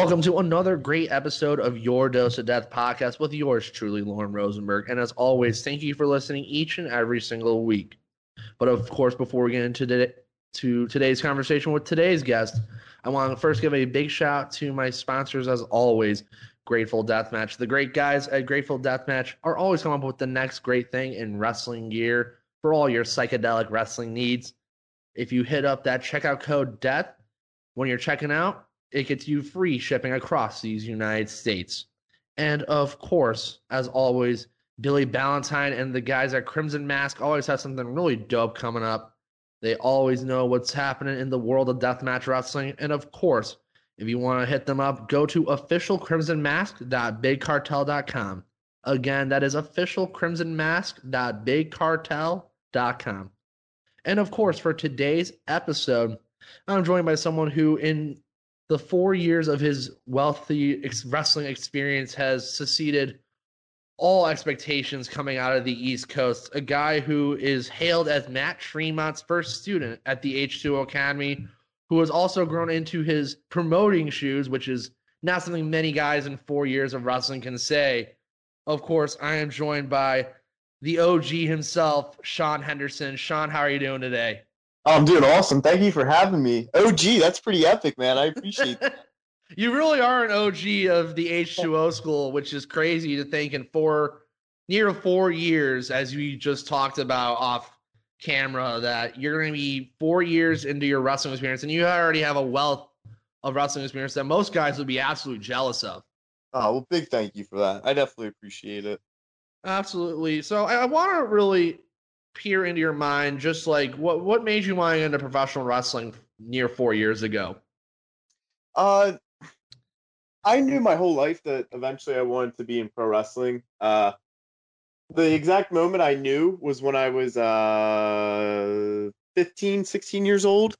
Welcome to another great episode of Your Dose of Death podcast with yours truly, Lauren Rosenberg. And as always, thank you for listening each and every single week. But of course, before we get into today, to today's conversation with today's guest, I want to first give a big shout out to my sponsors, as always, Grateful Deathmatch. The great guys at Grateful Deathmatch are always coming up with the next great thing in wrestling gear for all your psychedelic wrestling needs. If you hit up that checkout code DEATH when you're checking out, it gets you free shipping across these United States. And of course, as always, Billy Ballantyne and the guys at Crimson Mask always have something really dope coming up. They always know what's happening in the world of deathmatch wrestling. And of course, if you want to hit them up, go to officialcrimsonmask.bigcartel.com. Again, that is officialcrimsonmask.bigcartel.com. And of course, for today's episode, I'm joined by someone who, in the four years of his wealthy ex- wrestling experience has succeeded all expectations coming out of the East Coast. A guy who is hailed as Matt Tremont's first student at the H2O Academy, who has also grown into his promoting shoes, which is not something many guys in four years of wrestling can say. Of course, I am joined by the OG himself, Sean Henderson. Sean, how are you doing today? Oh, I'm doing awesome. Thank you for having me. OG, that's pretty epic, man. I appreciate that. you really are an OG of the H2O school, which is crazy to think in four near four years, as we just talked about off camera, that you're going to be four years into your wrestling experience and you already have a wealth of wrestling experience that most guys would be absolutely jealous of. Oh, well, big thank you for that. I definitely appreciate it. Absolutely. So I, I want to really peer into your mind just like what what made you want to into professional wrestling near four years ago? Uh i knew my whole life that eventually i wanted to be in pro wrestling. Uh the exact moment i knew was when i was uh 15 16 years old.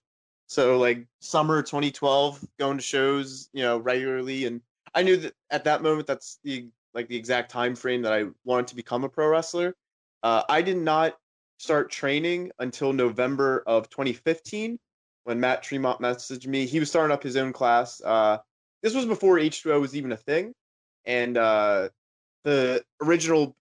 So like summer 2012 going to shows you know regularly and i knew that at that moment that's the like the exact time frame that i wanted to become a pro wrestler. Uh, I did not start training until November of 2015 when Matt Tremont messaged me. He was starting up his own class. Uh, this was before H2O was even a thing. And uh, the original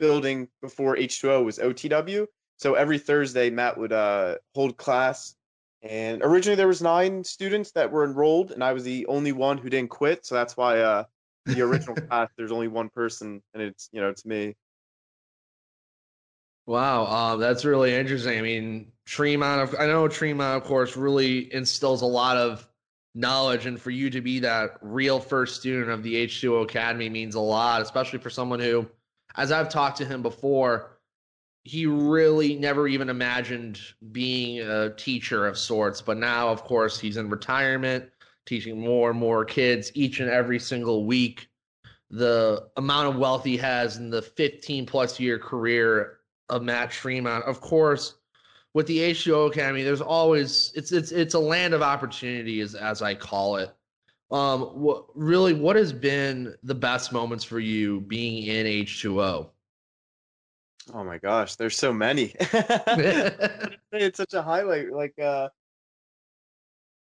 building before H2O was OTW. So every Thursday, Matt would uh, hold class. And originally there was nine students that were enrolled, and I was the only one who didn't quit. So that's why uh, the original class there's only one person, and it's you know it's me. Wow, uh, that's really interesting. I mean, Tremont, I know Tremont, of course, really instills a lot of knowledge, and for you to be that real first student of the H2O Academy means a lot, especially for someone who, as I've talked to him before, he really never even imagined being a teacher of sorts. But now, of course, he's in retirement, teaching more and more kids each and every single week. The amount of wealth he has in the 15 plus year career of Matt Tremont. Of course, with the H2O Academy, there's always it's it's it's a land of opportunities, as as I call it. Um, what really what has been the best moments for you being in H2O? Oh my gosh, there's so many. it's such a highlight. Like, uh,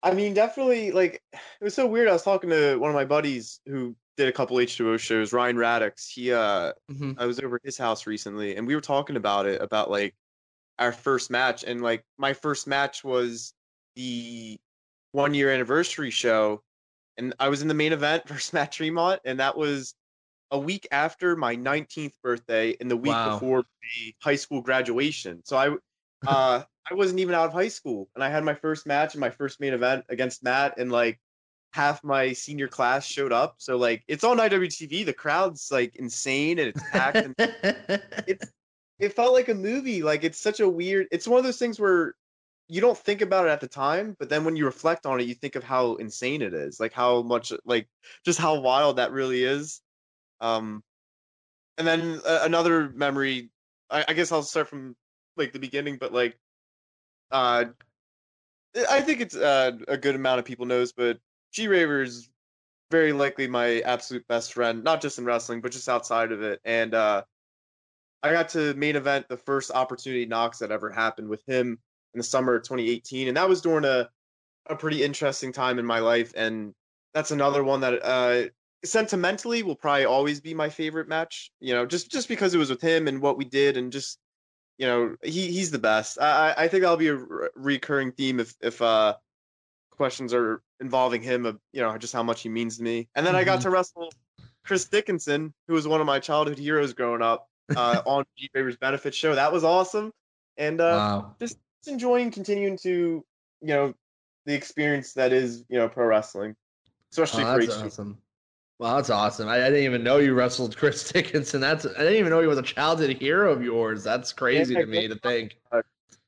I mean, definitely. Like, it was so weird. I was talking to one of my buddies who did a couple H2O shows. Ryan Radix. He uh mm-hmm. I was over at his house recently and we were talking about it about like our first match and like my first match was the one year anniversary show and I was in the main event versus Matt Tremont and that was a week after my 19th birthday and the week wow. before the high school graduation. So I uh I wasn't even out of high school and I had my first match and my first main event against Matt and like half my senior class showed up. So like it's on IWTV. The crowd's like insane and it's packed. and it it felt like a movie. Like it's such a weird. It's one of those things where you don't think about it at the time, but then when you reflect on it, you think of how insane it is. Like how much like just how wild that really is. Um, and then uh, another memory. I, I guess I'll start from like the beginning, but like, uh, I think it's uh, a good amount of people knows, but G Raver is very likely my absolute best friend, not just in wrestling, but just outside of it. And uh, I got to main event the first opportunity knocks that ever happened with him in the summer of 2018, and that was during a a pretty interesting time in my life. And that's another one that uh, sentimentally will probably always be my favorite match. You know, just just because it was with him and what we did, and just you know, he he's the best. I I think that'll be a re- recurring theme if if uh questions are involving him of you know just how much he means to me. And then mm-hmm. I got mm-hmm. to wrestle Chris Dickinson, who was one of my childhood heroes growing up uh, on G Raver's Benefit Show. That was awesome, and uh, wow. just enjoying continuing to you know the experience that is you know pro wrestling, especially oh, that's awesome. Well, that's awesome. I, I, didn't even know you wrestled Chris Dickinson. That's I didn't even know he was a childhood hero of yours. That's crazy yeah, to me to think.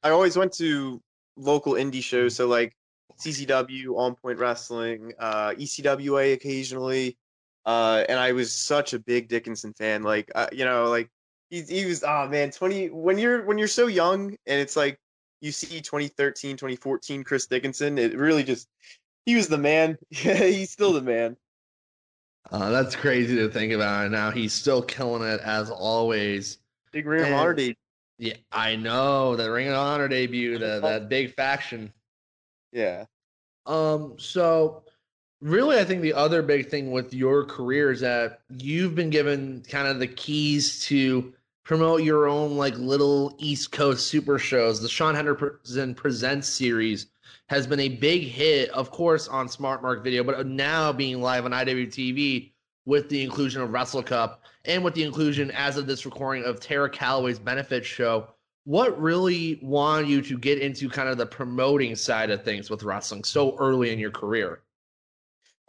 I always went to local indie shows, so like CCW, On Point Wrestling, uh, ECWA occasionally, uh, and I was such a big Dickinson fan. Like, uh, you know, like he, he was. Oh man, twenty when you're when you're so young, and it's like you see 2013, 2014 Chris Dickinson. It really just he was the man. Yeah, he's still the man. Uh, that's crazy to think about. And Now he's still killing it as always. Big Ring and, of Honor debut. Yeah, I know the Ring of Honor debut, the, that big faction. Yeah. Um. So, really, I think the other big thing with your career is that you've been given kind of the keys to promote your own like little East Coast super shows. The Sean Henderson Presents series has been a big hit, of course, on Smart Mark Video, but now being live on IWTV with the inclusion of Wrestle Cup and with the inclusion, as of this recording, of Tara Calloway's benefit show. What really wanted you to get into kind of the promoting side of things with wrestling so early in your career?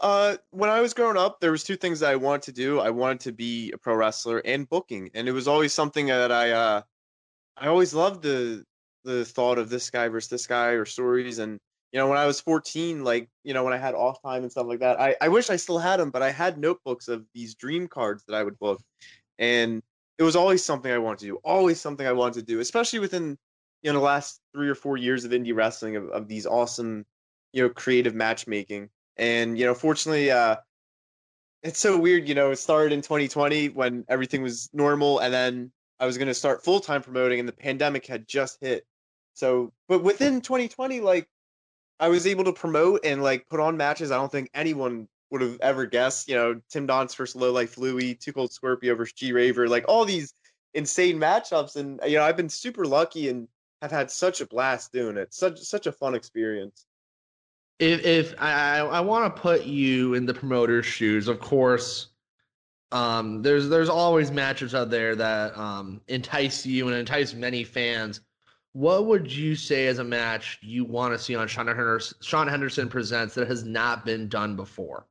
Uh, when I was growing up, there was two things I wanted to do. I wanted to be a pro wrestler and booking, and it was always something that I, uh, I always loved the the thought of this guy versus this guy or stories. And you know, when I was 14, like, you know, when I had off time and stuff like that, I, I wish I still had them, but I had notebooks of these dream cards that I would book. And it was always something I wanted to do, always something I wanted to do, especially within, you know, the last three or four years of indie wrestling of, of these awesome, you know, creative matchmaking. And, you know, fortunately, uh, it's so weird, you know, it started in 2020 when everything was normal. And then I was going to start full time promoting and the pandemic had just hit. So, but within 2020, like, I was able to promote and like put on matches I don't think anyone would have ever guessed. You know, Tim Donst versus Low Life Louie, Too Cold Scorpio versus G Raver, like all these insane matchups. And you know, I've been super lucky and have had such a blast doing it. Such such a fun experience. If if I I want to put you in the promoter's shoes, of course. Um, there's there's always matches out there that um, entice you and entice many fans what would you say as a match you want to see on Sean Henderson, Sean Henderson Presents that has not been done before?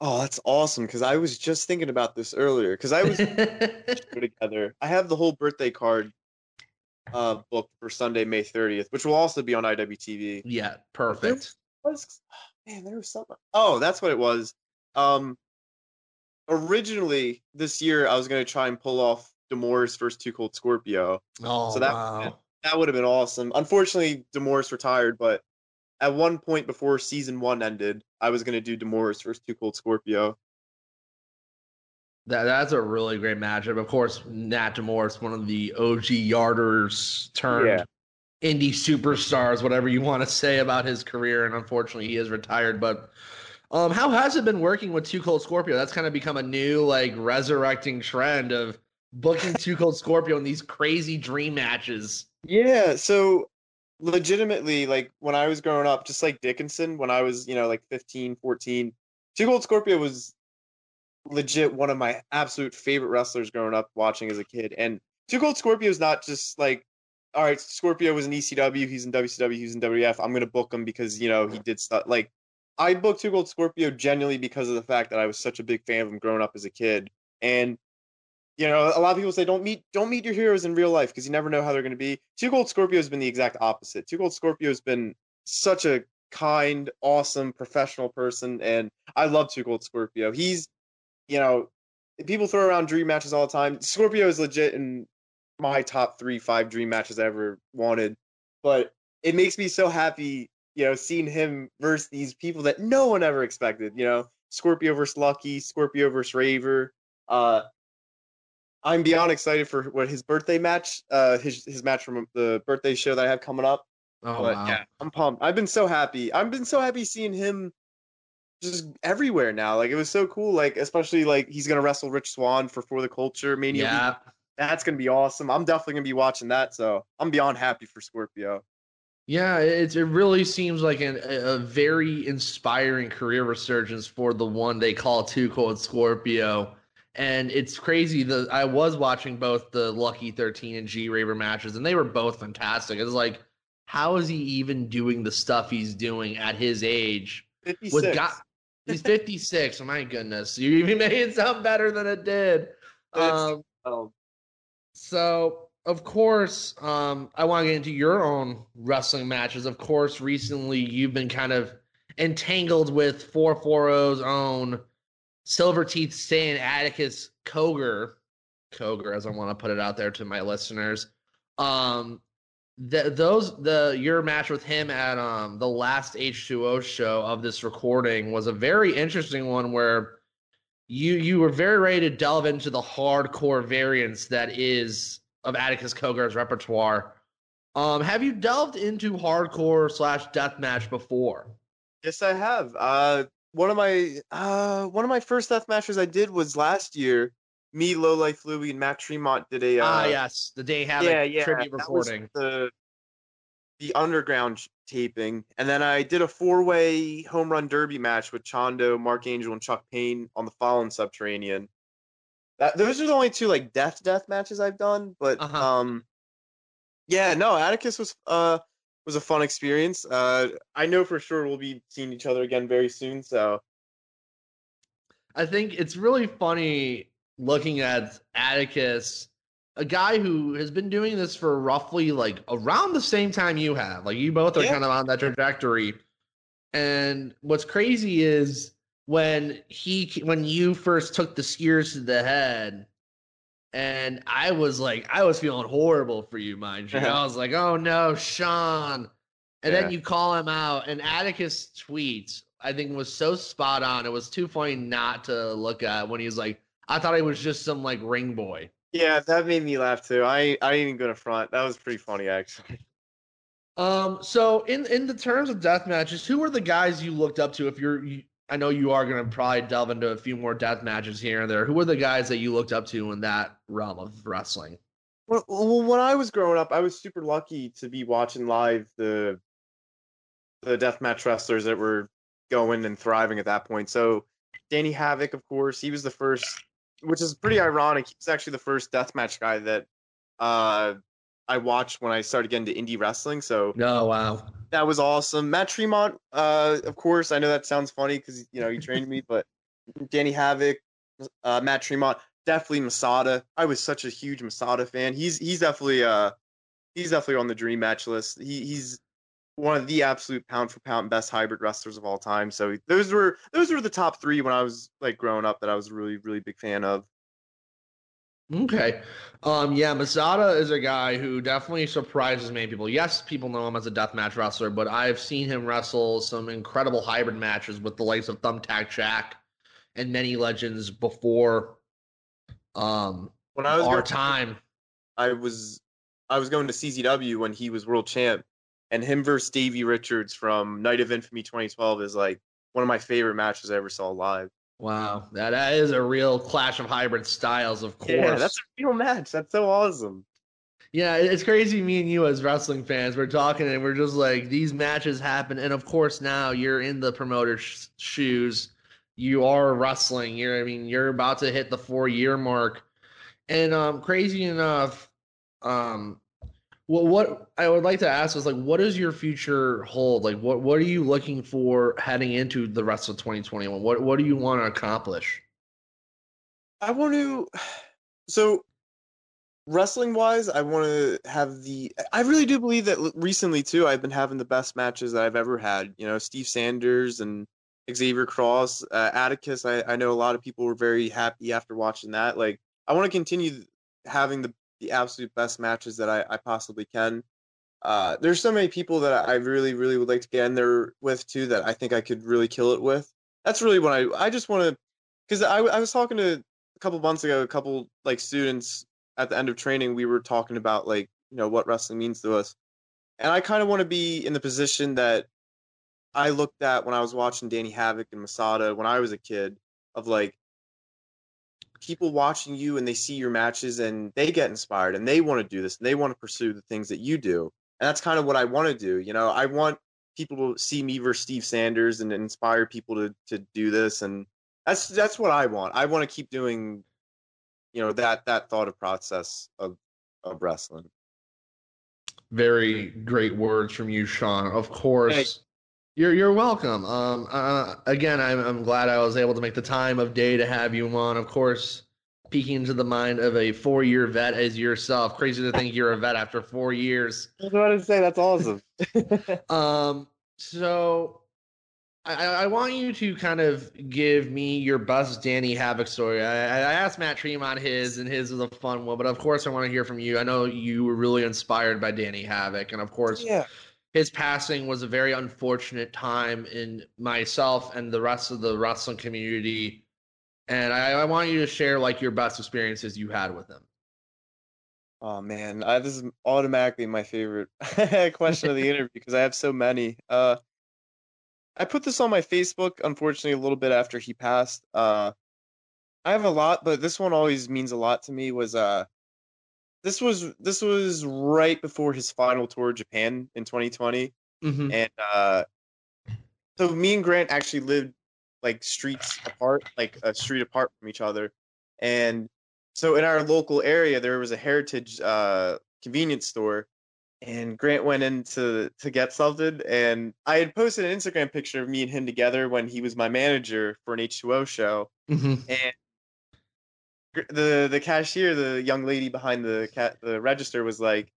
Oh, that's awesome! Because I was just thinking about this earlier. Because I was together. I have the whole birthday card uh, booked for Sunday, May 30th, which will also be on IWTV. Yeah, perfect. There was, oh, man, there was something. Oh, that's what it was. Um, originally this year, I was going to try and pull off D'Amore's first Two Cold Scorpio. Oh, so that wow that would have been awesome. Unfortunately, D'Amore's retired, but at one point before season one ended, I was gonna do D'Amore's first Too Cold Scorpio. That that's a really great matchup. Of course, Nat D'Amore's one of the OG yarders turned yeah. indie superstars, whatever you want to say about his career. And unfortunately, he is retired. But um, how has it been working with Too Cold Scorpio? That's kind of become a new like resurrecting trend of booking Too Cold Scorpio in these crazy dream matches. Yeah, so legitimately, like when I was growing up, just like Dickinson, when I was, you know, like 15, 14, Too Cold Scorpio was legit one of my absolute favorite wrestlers growing up watching as a kid. And two Cold Scorpio is not just like, all right, Scorpio was in ECW, he's in WCW, he's in WF. I'm gonna book him because you know he did stuff. Like I booked two Cold Scorpio genuinely because of the fact that I was such a big fan of him growing up as a kid. And you know, a lot of people say don't meet don't meet your heroes in real life because you never know how they're going to be. Two Cold Scorpio has been the exact opposite. Two Cold Scorpio has been such a kind, awesome, professional person, and I love Two Cold Scorpio. He's, you know, people throw around dream matches all the time. Scorpio is legit in my top three, five dream matches I ever wanted. But it makes me so happy, you know, seeing him versus these people that no one ever expected. You know, Scorpio versus Lucky, Scorpio versus Raver. Uh, I'm beyond excited for what his birthday match, uh, his his match from the birthday show that I have coming up. Oh but wow. yeah, I'm pumped. I've been so happy. I've been so happy seeing him just everywhere now. Like it was so cool. Like especially like he's gonna wrestle Rich Swann for for the culture mania. week. Yeah. That's gonna be awesome. I'm definitely gonna be watching that. So I'm beyond happy for Scorpio. Yeah, it's it really seems like an, a a very inspiring career resurgence for the one they call Two Cold Scorpio. And it's crazy that I was watching both the Lucky 13 and G Raver matches, and they were both fantastic. It's like, how is he even doing the stuff he's doing at his age? 56. With God, he's 56. my goodness, you even made it sound better than it did. Um, um, so, of course, um, I want to get into your own wrestling matches. Of course, recently you've been kind of entangled with 440's own Silver Teeth Stan Atticus Cogar. Cogar, as I want to put it out there to my listeners. Um, the, those the your match with him at um the last H2O show of this recording was a very interesting one where you you were very ready to delve into the hardcore variance that is of Atticus Cogar's repertoire. Um, have you delved into hardcore slash deathmatch before? yes, I have. Uh, one of my uh one of my first death matches I did was last year. Me, Low Life Louie, and Matt Tremont did a uh, ah, yes, the Danny Havoc yeah, yeah, tribute that was recording. the the underground taping, and then I did a four way home run derby match with Chondo, Mark Angel, and Chuck Payne on the Fallen Subterranean. That those are the only two like death death matches I've done, but Uh-huh. um, yeah, no, Atticus was uh was a fun experience. Uh, I know for sure we'll be seeing each other again very soon. So I think it's really funny looking at Atticus, a guy who has been doing this for roughly like around the same time you have. Like you both are Yeah. kind of on that trajectory. And what's crazy is when he when you first took the skiers to the head, and I was like, I was feeling horrible for you, mind you. I was like, oh no, Sean. And Yeah. then you call him out, and Atticus tweets, I think was so spot on. It was too funny not to look at when he was like, I thought he was just some like ring boy. yeah, that made me laugh too. I I ain't even go to front. That was pretty funny actually. Um, so in in the terms of death matches, who are the guys you looked up to? If you're, you, I know you are going to probably delve into a few more death matches here and there. Who were the guys that you looked up to in that realm of wrestling? Well, when I was growing up, I was super lucky to be watching live the the deathmatch wrestlers that were going and thriving at that point. So Danny Havoc, of course, he was the first, which is pretty ironic. He was actually the first deathmatch guy that uh, I watched when I started getting into indie wrestling. So No, wow. that was awesome. Matt Tremont, uh, of course, I know that sounds funny because you know he trained me, but Danny Havoc, uh, Matt Tremont, definitely Masada. I was such a huge Masada fan. He's he's definitely uh he's definitely on the dream match list. He he's one of the absolute pound for pound best hybrid wrestlers of all time. So those were those were the top three when I was like growing up that I was a really really big fan of. Okay. Um, yeah, Masada is a guy who definitely surprises many people. Yes, people know him as a deathmatch wrestler, but I've seen him wrestle some incredible hybrid matches with the likes of Thumbtack Jack and many legends before um When I was our time. I was I was going to CZW when he was world champ, and him versus Davey Richards from Night of Infamy 2012 is like one of my favorite matches I ever saw live. Wow, that, that is a real clash of hybrid styles, of course. Yeah, that's a real match. That's so awesome. Yeah, it's crazy. Me and you, as wrestling fans, we're talking and we're just like, these matches happen. And of course, now you're in the promoter's sh- shoes. You are wrestling. You're, I mean, you're about to hit the four year mark. And um, crazy enough, um, what what I would like to ask is like, what does your future hold? Like, what what are you looking for heading into the rest of 2021? What what do you want to accomplish? I want to. So, wrestling wise, I want to have the. I really do believe that recently too, I've been having the best matches that I've ever had. You know, Steve Sanders and Xavier Cross, uh, Atticus. I, I know a lot of people were very happy after watching that. Like, I want to continue having the, the absolute best matches that I, I possibly can. Uh, there's so many people that I really, really would like to get in there with too that I think I could really kill it with. That's really what I I just want to, because I, I was talking to a couple months ago, a couple like students at the end of training, we were talking about like you know what wrestling means to us, and I kind of want to be in the position that I looked at when I was watching Danny Havoc and Masada when I was a kid of like people watching you and they see your matches and they get inspired and they want to do this and they want to pursue the things that you do. And that's kind of what I want to do. You know, I want people to see me versus Steve Sanders and inspire people to to do this and that's that's what I want. I want to keep doing you know that that thought of process of of wrestling. Very great words from you, Sean. Of course. You're you're welcome. Um, uh, again, I'm I'm glad I was able to make the time of day to have you on. Of course, peeking into the mind of a four year vet as yourself. Crazy to think you're a vet after four years. I was about to say that's awesome. um, so I, I want you to kind of give me your best Danny Havoc story. I, I asked Matt Tremont his, and his was a fun one, but of course I want to hear from you. I know you were really inspired by Danny Havoc, and of course, yeah his passing was a very unfortunate time in myself and the rest of the wrestling community. And I, I want you to share like your best experiences you had with him. Oh man, I, this is automatically my favorite question of the interview because I have so many. Uh, I put this on my Facebook, unfortunately, a little bit after he passed. Uh, I have a lot, but this one always means a lot to me. Was uh, this was this was right before his final tour of Japan in 2020, mm-hmm. and uh, so me and Grant actually lived like streets apart, like a street apart from each other, and so in our local area there was a Heritage uh, convenience store, and Grant went in to to get something, and I had posted an Instagram picture of me and him together when he was my manager for an H2O show, mm-hmm. and the the cashier, the young lady behind the cat the register was like,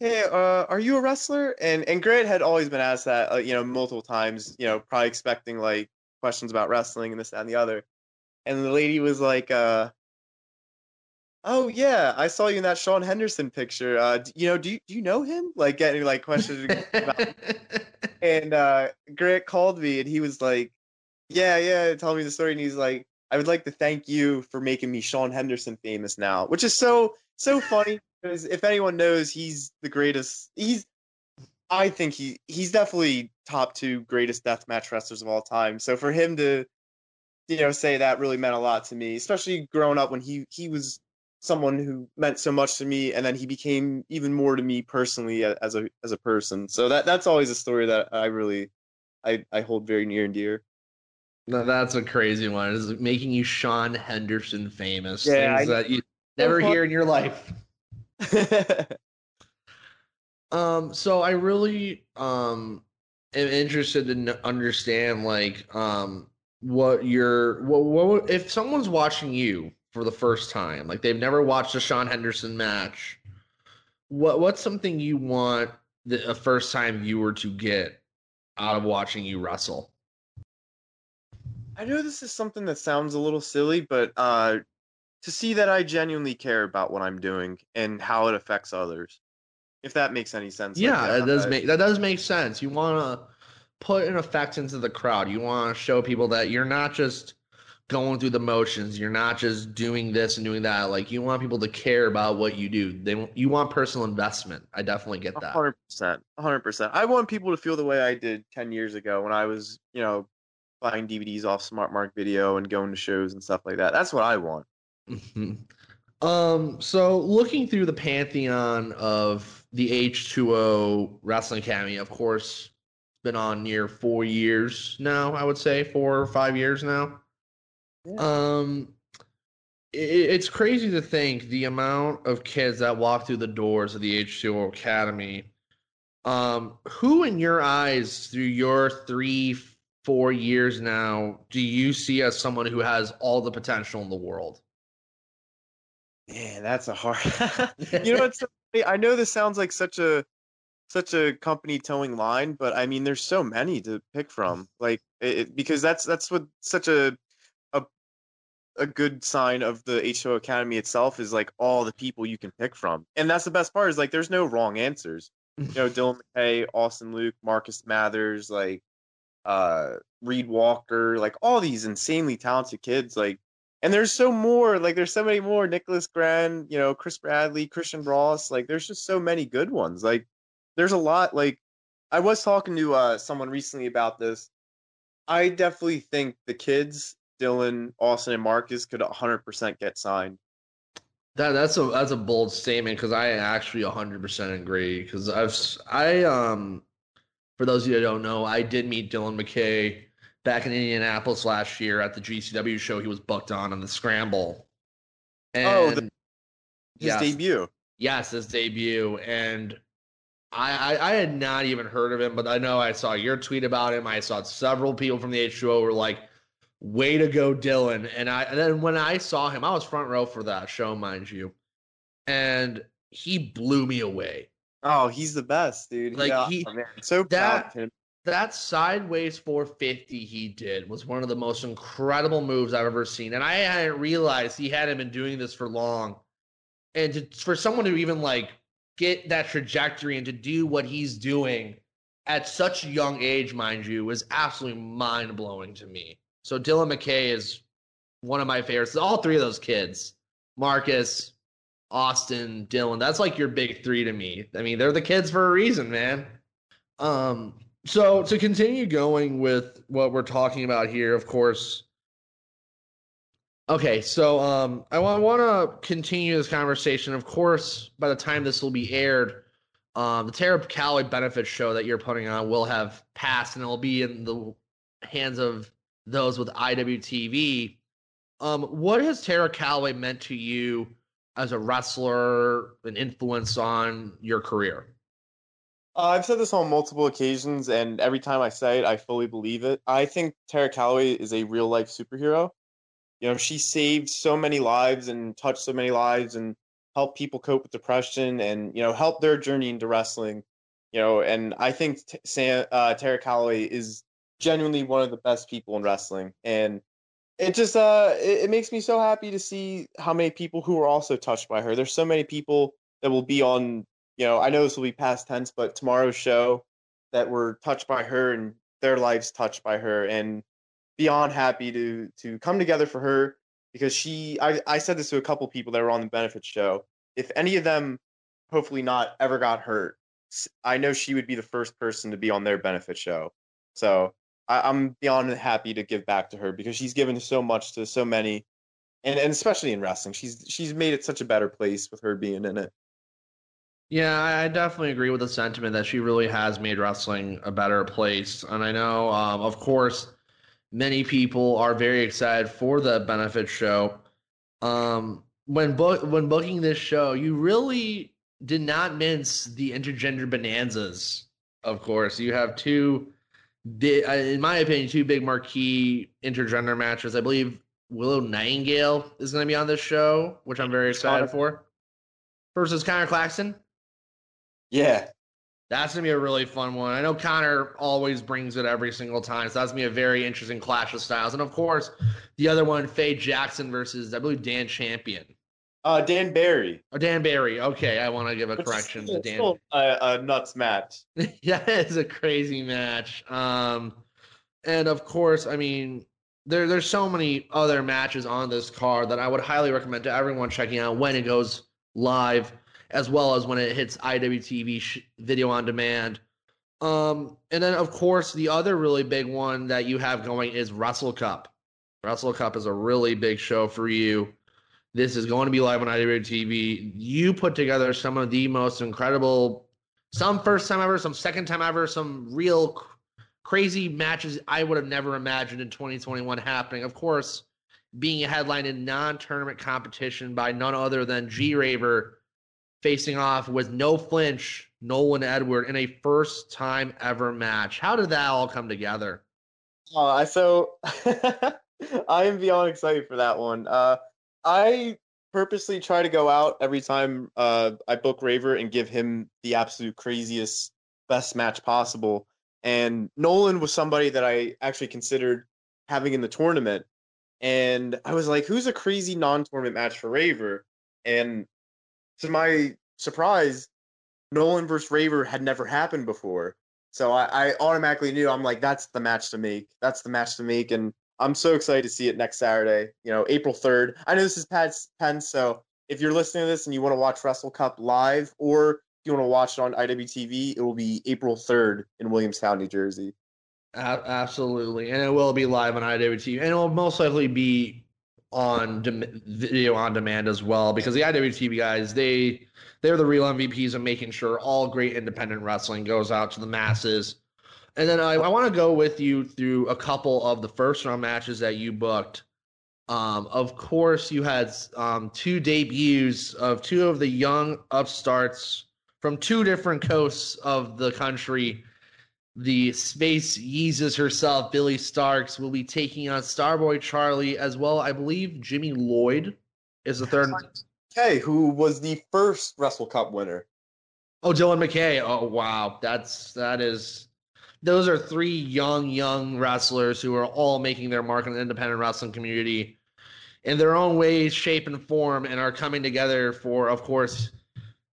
"Hey, uh, are you a wrestler?" And and Grant had always been asked that, uh, you know, multiple times, you know, probably expecting like questions about wrestling and this that, and the other. And the lady was like, uh, "Oh yeah, I saw you in that Sean Henderson picture. Uh, you know, do you, do you know him?" Like getting like questions. and uh, Grant called me, and he was like, "Yeah, yeah," tell me the story, and he's like I would like to thank you for making me Sean Henderson famous now, which is so so funny because if anyone knows, he's the greatest. He's I think he he's definitely top two greatest deathmatch wrestlers of all time. So for him to you know say that really meant a lot to me, especially growing up when he he was someone who meant so much to me and then he became even more to me personally as a as a person. So that that's always a story that I really I I hold very near and dear. No, that's a crazy one. Is making you Sean Henderson famous. Yeah, things I, that you never hear in your life. um, so I really um am interested to understand like um what your what, what if someone's watching you for the first time, like they've never watched a Sean Henderson match. What what's something you want the a first time viewer to get out of watching you wrestle? I know this is something that sounds a little silly, but uh, to see that I genuinely care about what I'm doing and how it affects others, if that makes any sense. Yeah, like, that does make that does make sense. You want to put an effect into the crowd. You want to show people that you're not just going through the motions. You're not just doing this and doing that. Like you want people to care about what you do. They you want personal investment. I definitely get that. Hundred percent, hundred percent. I want people to feel the way I did ten years ago when I was, you know, buying DVDs off Smart Mark Video and going to shows and stuff like that. That's what I want. Mm-hmm. Um, so looking through the pantheon of the H2O Wrestling Academy, of course, it's been on near four years now, I would say four or five years now. Yeah. Um, it, it's crazy to think the amount of kids that walk through the doors of the H2O Academy. Um, who in your eyes, through your three, four years now, do you see as someone who has all the potential in the world? Man, that's a hard. you know, it's. I know this sounds like such a such a company towing line, but I mean, there's so many to pick from. Like, it, because that's that's what such a a a good sign of the H2O Academy itself is like all the people you can pick from, and that's the best part is like there's no wrong answers. You know, Dylan McKay, Austin Luke, Marcus Mathers, like uh Reed Walker, like all these insanely talented kids, like and there's so more, like there's so many more, Nicholas Grand, you know, Chris Bradley, Christian Ross, like there's just so many good ones. Like there's a lot like I was talking to uh someone recently about this. I definitely think the kids, Dylan, Austin, and Marcus could 100% get signed. That that's a that's a bold statement because I actually 100% agree because I've I um for those of you that don't know I did meet Dylan McKay back in Indianapolis last year at the GCW show he was booked on on the Scramble. And oh, the, his yes, debut. Yes, his debut and I, I, I had not even heard of him, but I know I saw your tweet about him. I saw several people from the H2O were like, "Way to go, Dylan!" And I and then when I saw him, I was front row for that show, mind you, and he blew me away. Oh, he's the best, dude. Like yeah, he, oh, man. so that- proud that sideways 450 he did was one of the most incredible moves I've ever seen. And I hadn't realized he hadn't been doing this for long. And to, for someone to even like get that trajectory and to do what he's doing at such a young age, mind you, was absolutely mind blowing to me. So Dylan McKay is one of my favorites. All three of those kids, Marcus, Austin, Dylan, that's like your big three to me. I mean, they're the kids for a reason, man. Um, so to continue going with what we're talking about here, of course. Okay, so um, I want, to continue this conversation. Of course, by the time this will be aired, um, the Tara Calloway benefit show that you're putting on will have passed, and it'll be in the hands of those with IWTV. Um, what has Tara Calloway meant to you as a wrestler, an influence on your career? Uh, I've said this on multiple occasions, and every time I say it, I fully believe it. I think Tara Calloway is a real life superhero. You know, she saved so many lives and touched so many lives and helped people cope with depression and, you know, helped their journey into wrestling. You know, and I think t- Sam, uh, Tara Calloway is genuinely one of the best people in wrestling. And it just, uh, it, it makes me so happy to see how many people who are also touched by her. There's so many people that will be on you know, I know this will be past tense, but tomorrow's show that were touched by her and their lives touched by her and beyond happy to to come together for her because she I, I said this to a couple people that were on the benefit show. If any of them hopefully not ever got hurt, i know she would be the first person to be on their benefit show. So I, I'm beyond happy to give back to her because she's given so much to so many and, and especially in wrestling. She's she's made it such a better place with her being in it. Yeah, I I definitely agree with the sentiment that she really has made wrestling a better place. And I know, um, of course, many people are very excited for the benefit show. Um, when book when booking this show, you really did not mince the intergender bonanzas. Of course, you have two, big, uh, in my opinion, two big marquee intergender matches. I believe Willow Nightingale is going to be on this show, which I'm very excited for. Versus Connor Claxton. Yeah, That's gonna be a really fun one. I know Connor always brings it every single time, so that's gonna be a very interesting clash of styles. And of course, the other one, Faye Jackson versus I believe Dan Champion. Uh, Dan Barry. Oh, Dan Barry. Okay, I want to give a Which correction to Dan. still a, a nuts match. yeah, it's a crazy match. Um, and of course, I mean, there there's so many other matches on this card that I would highly recommend to everyone checking out when it goes live, as well as when it hits IWTV sh- video on demand. Um, and then of course, the other really big one that you have going is Wrestle Cup. Wrestle Cup is a really big show for you. This is going to be live on IWTV. You put together some of the most incredible some first time ever, some second time ever, some real cr- crazy matches I would have never imagined in 2021 happening. Of course, being a headline in non tournament competition by none other than G Raver facing off with no flinch, Nolan Edward in a first time ever match. How did that all come together? Uh, so I am beyond excited for that one. Uh, I purposely try to go out every time uh, I book Raver and give him the absolute craziest best match possible. And Nolan was somebody that I actually considered having in the tournament. And I was like, who's a crazy non tournament match for Raver? And to my surprise, Nolan versus Raver had never happened before. So I, I, automatically knew I'm like, that's the match to make. That's the match to make. And I'm so excited to see it next Saturday, you know, April 3rd. I know this is Pat's pen, so if you're listening to this and you want to watch Wrestle Cup live or if you want to watch it on IWTV, it will be April 3rd in Williamstown, New Jersey. absolutely. And it will be live on IWTV. And it will most likely be on de- video on demand as well because the IWTV guys, they they're the real MVPs of making sure all great independent wrestling goes out to the masses. And then I, I want to go with you through a couple of the first round matches that you booked. Um, of course, you had um, two debuts of two of the young upstarts from two different coasts of the country. The Space Yeezus herself, Billie Starkz, will be taking on Starboy Charlie as well. I believe Jimmy Lloyd is the third. Okay, who was the first Wrestle Cup winner? Oh, Dylan McKay. Oh, wow. That's that is those are three young, young wrestlers who are all making their mark in the independent wrestling community in their own ways, shape, and form, and are coming together for, of course,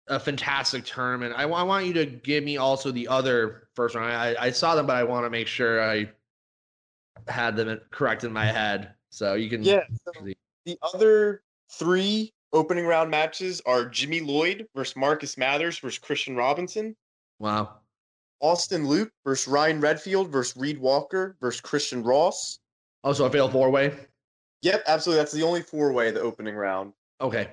a fantastic tournament. I, I want you to give me also the other first round. I, I saw them, but I want to make sure I had them correct in my head. So you can. Yeah. So the other three opening round matches are Jimmy Lloyd versus Marcus Mathers versus Christian Robinson. Wow. Austin Luke versus Ryan Redfield versus Reed Walker versus Christian Ross. Oh, so a fatal four way? Yep, absolutely. That's the only four way, the opening round. Okay.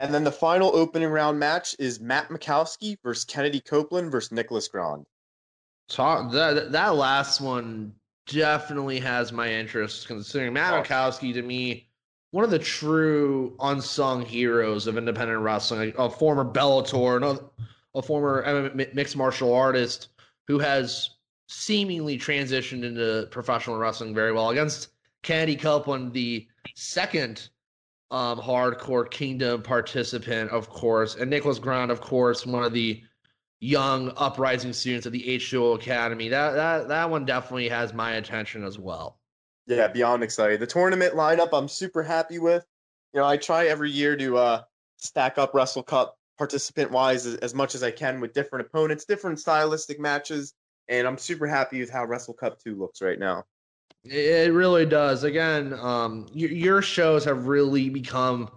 And then the final opening round match is Matt Makowski versus Kennedy Copeland versus Nicholas Grand. Talk uh, that that last one definitely has my interest considering Matt. Makowski to me one of the true unsung heroes of independent wrestling, a former Bellator, a former mixed martial artist who has seemingly transitioned into professional wrestling very well against Kennedy Copeland, the second um, hardcore kingdom participant, of course, and Nicholas Grand, of course, one of the young uprising students of the H2O Academy. That that that one definitely has my attention as well. Yeah, beyond excited. The tournament lineup I'm super happy with. You know, I try every year to uh, stack up Wrestle Cup participant wise as, as, much as I can with different opponents, different stylistic matches, and I'm super happy with how Wrestle Cup 2 looks right now. It really does. Again, um, your, your shows have really become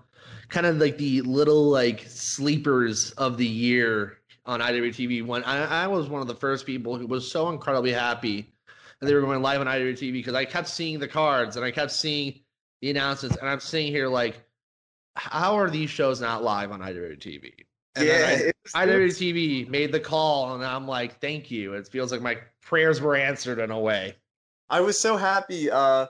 kind of like the little like sleepers of the year on IWTV. When I, I was one of the first people who was so incredibly happy that they were going live on IWTV because I kept seeing the cards and I kept seeing the announcements, and I'm sitting here like, how are these shows not live on IWTV? And yeah, I, IWTV made the call, and I'm like, thank you. It feels like my prayers were answered in a way. I was so happy uh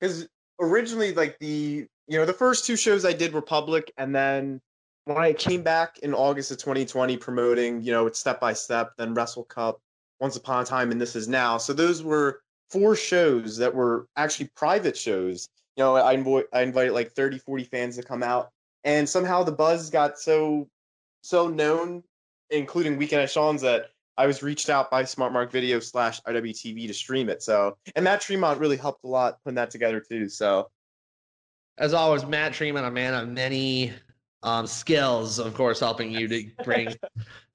because originally like the you know the first two shows I did were public and then when I came back in August of 2020 promoting you know it's step by step then Wrestle Cup Once Upon a Time and This Is Now so those were four shows that were actually private shows you know I, invo- I invited like 30 40 fans to come out and somehow the buzz got so so known including Weekend at Sean's that I was reached out by Smart Mark Video slash IWTV to stream it. So, and Matt Tremont really helped a lot putting that together too. So, as always, Matt Tremont, a man of many um, skills, of course, helping you to bring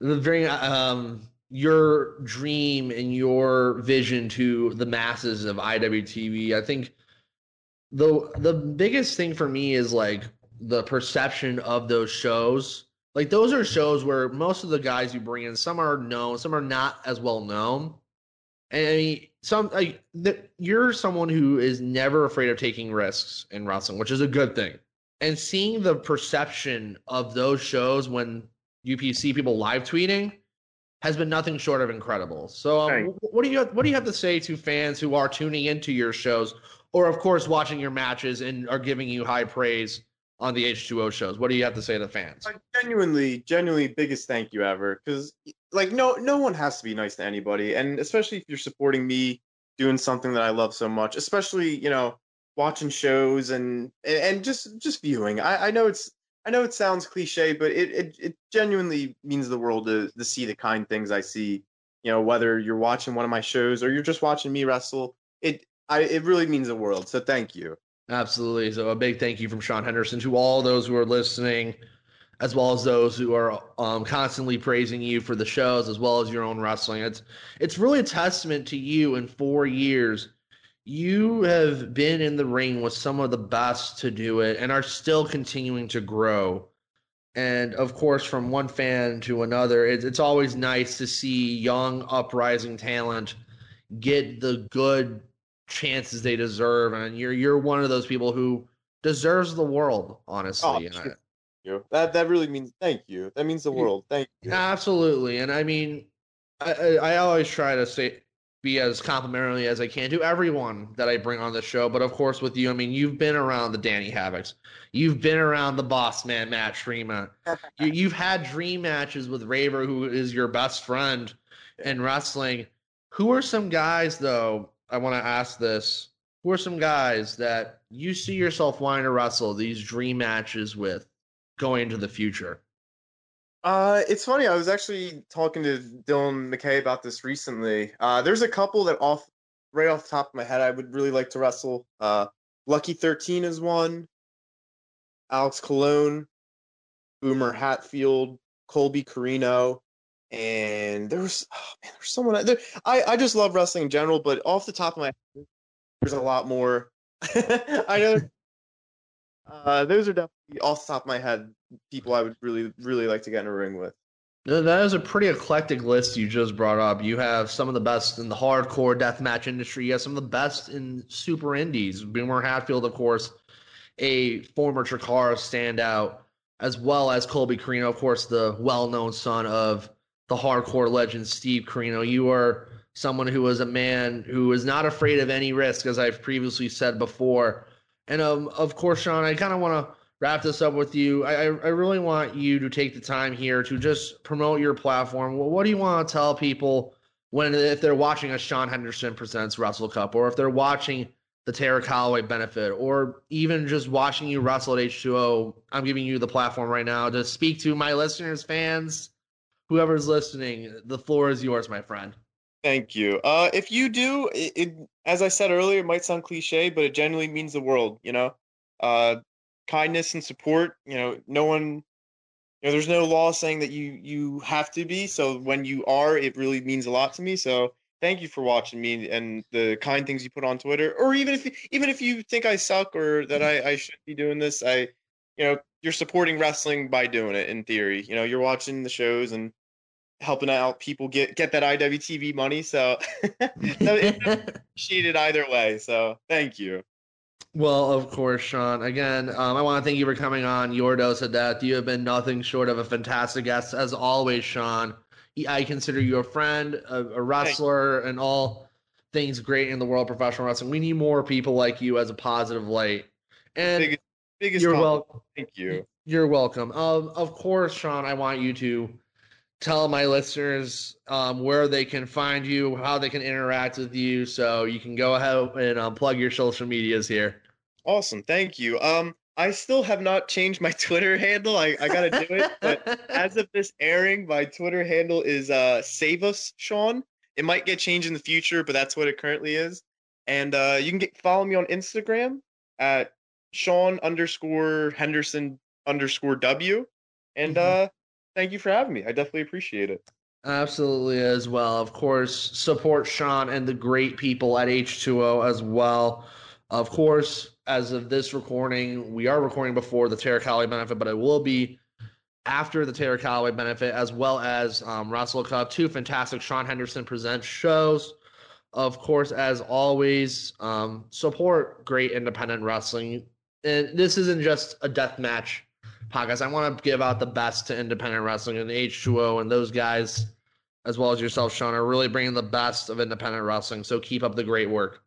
bring um, your dream and your vision to the masses of IWTV. I think the the biggest thing for me is like the perception of those shows like those are shows where most of the guys you bring in, some are known, some are not as well known. And I mean, some like you're someone who is never afraid of taking risks in wrestling, which is a good thing. And seeing the perception of those shows when UPC people live tweeting has been nothing short of incredible. So, um, right. what do you what do you have to say to fans who are tuning into your shows, or of course watching your matches and are giving you high praise on the H2O shows. What do you have to say to the fans? genuinely, genuinely biggest thank you ever. Because like no no one has to be nice to anybody. And especially if you're supporting me doing something that I love so much, especially, you know, watching shows and and just just viewing. I, I know it's I know it sounds cliche, but it, it, it genuinely means the world to, to see the kind things I see, you know, whether you're watching one of my shows or you're just watching me wrestle, it I it really means the world. So thank you. Absolutely. So a big thank you from Sean Henderson to all those who are listening, as well as those who are um, constantly praising you for the shows, as well as your own wrestling. It's it's really a testament to you in four years. You have been in the ring with some of the best to do it and are still continuing to grow. And of course, from one fan to another, it's, it's always nice to see young, uprising talent get the good chances they deserve. And you're you're one of those people who deserves the world, honestly. Oh, you. That that really means thank you. That means the world. Thank you. Absolutely. And I mean, I, I, I always try to say be as complimentary as I can to everyone that I bring on the show. But of course, with you, I mean, you've been around the Danny Havocs, you've been around the Boss Man Matt Tremont, you, have had dream matches with Raver, who is your best friend in wrestling. Who are some guys, though? I want to ask this: Who are some guys that you see yourself wanting to wrestle these dream matches with going into the future? Uh, it's funny. I was actually talking to Dylan McKay about this recently. Uh, there's a couple that off right off the top of my head I would really like to wrestle. Uh, Lucky Thirteen is one. Alex Colon, Boomer Hatfield, Colby Corino, and there was oh man, there's someone there, I I just love wrestling in general, but off the top of my head, there's a lot more. I know. Uh, those are definitely off the top of my head people I would really really like to get in a ring with. That is a pretty eclectic list you just brought up. You have some of the best in the hardcore deathmatch industry. You have some of the best in super indies. Boomer Hatfield, of course, a former Chikara standout, as well as Colby Corino, of course, the well-known son of the hardcore legend Steve Corino. You are someone who is a man who is not afraid of any risk, as I've previously said before. And um, of course, Sean, I kind of want to wrap this up with you. I, I really want you to take the time here to just promote your platform. What do you want to tell people when if they're watching a Sean Henderson presents Wrestle Cup, or if they're watching the Tara Calloway benefit, or even just watching you wrestle at H2O? I'm giving you the platform right now to speak to my listeners, fans, whoever's listening. The floor is yours, my friend. Thank you. Uh, if you do, it, it, as I said earlier, it might sound cliche, but it genuinely means the world. You know, uh, kindness and support. You know, no one, you know, there's no law saying that you you have to be. So when you are, it really means a lot to me. So thank you for watching me and the kind things you put on Twitter. Or even if even if you think I suck or that I I should be doing this, I, you know, you're supporting wrestling by doing it. In theory, you know, you're watching the shows and helping out people get get that IWTV money. So, so it's appreciated either way. So thank you. Well, of course, Sean. Again, um, I want to thank you for coming on Your Dose of Death. You have been nothing short of a fantastic guest, as always, Sean. I consider you a friend, a, a wrestler, and all things great in the world of professional wrestling. We need more people like you as a positive light. And biggest, you're welcome. Thank you. You're welcome. Um, of course, Sean, I want you to tell my listeners um, where they can find you, how they can interact with you. So you can go ahead and um, plug your social medias here. Awesome, thank you. Um, I still have not changed my Twitter handle. I, I gotta do it, but as of this airing, my Twitter handle is uh Save Us Sean. It might get changed in the future, but that's what it currently is. And uh, you can get follow me on Instagram at Sean underscore Henderson underscore W. And mm-hmm. uh, thank you for having me. I definitely appreciate it. Absolutely, as well. Of course, support Sean and the great people at H2O as well. Of course, as of this recording, we are recording before the Tara Calloway benefit, but it will be after the Tara Calloway benefit, as well as um, Wrestle Cup. Two fantastic Sean Henderson presents shows. Of course, as always, um, support great independent wrestling. And this isn't just a death match podcast. I want to give out the best to independent wrestling and H2O and those guys, as well as yourself, Sean, are really bringing the best of independent wrestling. So keep up the great work.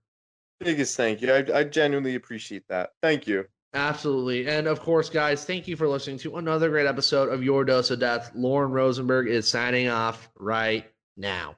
Biggest thank you. I, I genuinely appreciate that. Thank you. Absolutely. And of course, guys, thank you for listening to another great episode of Your Dose of Death. Lauren Rosenberg is signing off right now.